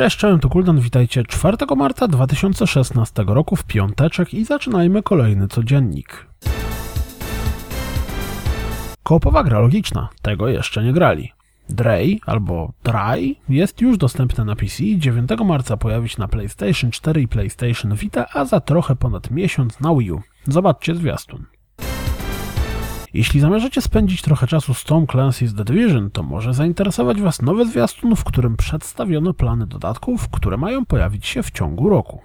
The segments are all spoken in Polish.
Cześć, cześć, to Kuldan, witajcie 4 marca 2016 roku w piąteczek i zaczynajmy kolejny codziennik. Koopowa gra logiczna, tego jeszcze nie grali. Dray albo Dry jest już dostępny na PC, 9 marca pojawi się na PlayStation 4 i PlayStation Vita, a za trochę ponad miesiąc na Wii U. Zobaczcie zwiastun. Jeśli zamierzacie spędzić trochę czasu z Tom Clancy's The Division, to może zainteresować Was nowy zwiastun, w którym przedstawiono plany dodatków, które mają pojawić się w ciągu roku.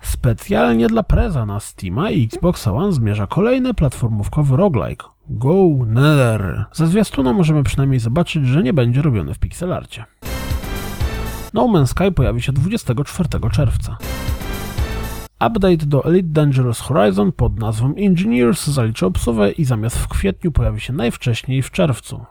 Specjalnie dla preza na Steama i Xbox One zmierza kolejny platformówkowy roguelike Go Nether. Ze zwiastuna możemy przynajmniej zobaczyć, że nie będzie robiony w pixelarcie. No Man's Sky pojawi się 24 czerwca. Update do Elite Dangerous Horizon pod nazwą Engineers zaliczy obsuwę i zamiast w kwietniu pojawi się najwcześniej w czerwcu.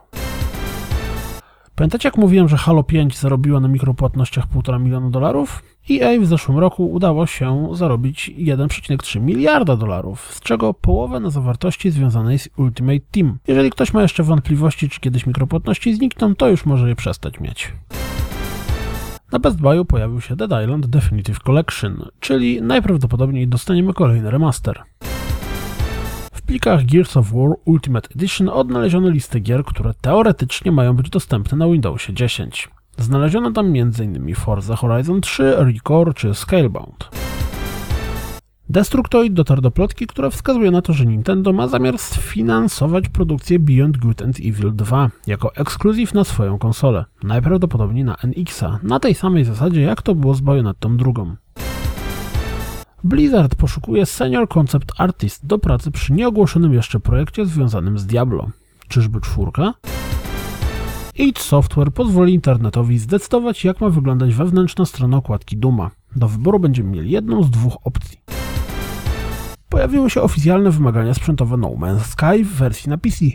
Pamiętacie jak mówiłem, że Halo 5 zarobiła na mikropłatnościach 1,5 miliona dolarów? EA w zeszłym roku udało się zarobić 1,3 miliarda dolarów, z czego połowę na zawartości związanej z Ultimate Team. Jeżeli ktoś ma jeszcze wątpliwości, czy kiedyś mikropłatności znikną, to już może je przestać mieć. Na Best Buyu pojawił się Dead Island Definitive Collection, czyli najprawdopodobniej dostaniemy kolejny remaster. W plikach Gears of War Ultimate Edition odnaleziono listę gier, które teoretycznie mają być dostępne na Windowsie 10. Znaleziono tam m.in. Forza Horizon 3, Recore czy Scalebound. Destructoid dotarł do plotki, która wskazuje na to, że Nintendo ma zamiar sfinansować produkcję Beyond Good and Evil 2 jako ekskluzyw na swoją konsolę, najprawdopodobniej na NX-a, na tej samej zasadzie jak to było z Bayonettą drugą. Blizzard poszukuje Senior Concept Artist do pracy przy nieogłoszonym jeszcze projekcie związanym z Diablo. Czyżby czwórka? id Software pozwoli internetowi zdecydować, jak ma wyglądać wewnętrzna strona okładki Duma. Do wyboru będziemy mieli jedną z dwóch opcji. Pojawiły się oficjalne wymagania sprzętowe No Man's Sky w wersji na PC.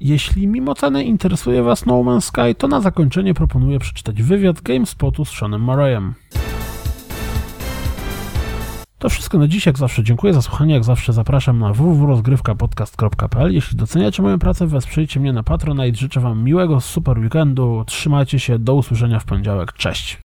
Jeśli mimo ceny interesuje Was No Man's Sky, to na zakończenie proponuję przeczytać wywiad GameSpotu z Seanem Murrayem. To wszystko na dziś, jak zawsze dziękuję za słuchanie, jak zawsze zapraszam na www.rozgrywkapodcast.pl Jeśli doceniacie moją pracę, wesprzyjcie mnie na Patronite, życzę Wam miłego super weekendu, trzymajcie się, do usłyszenia w poniedziałek, cześć!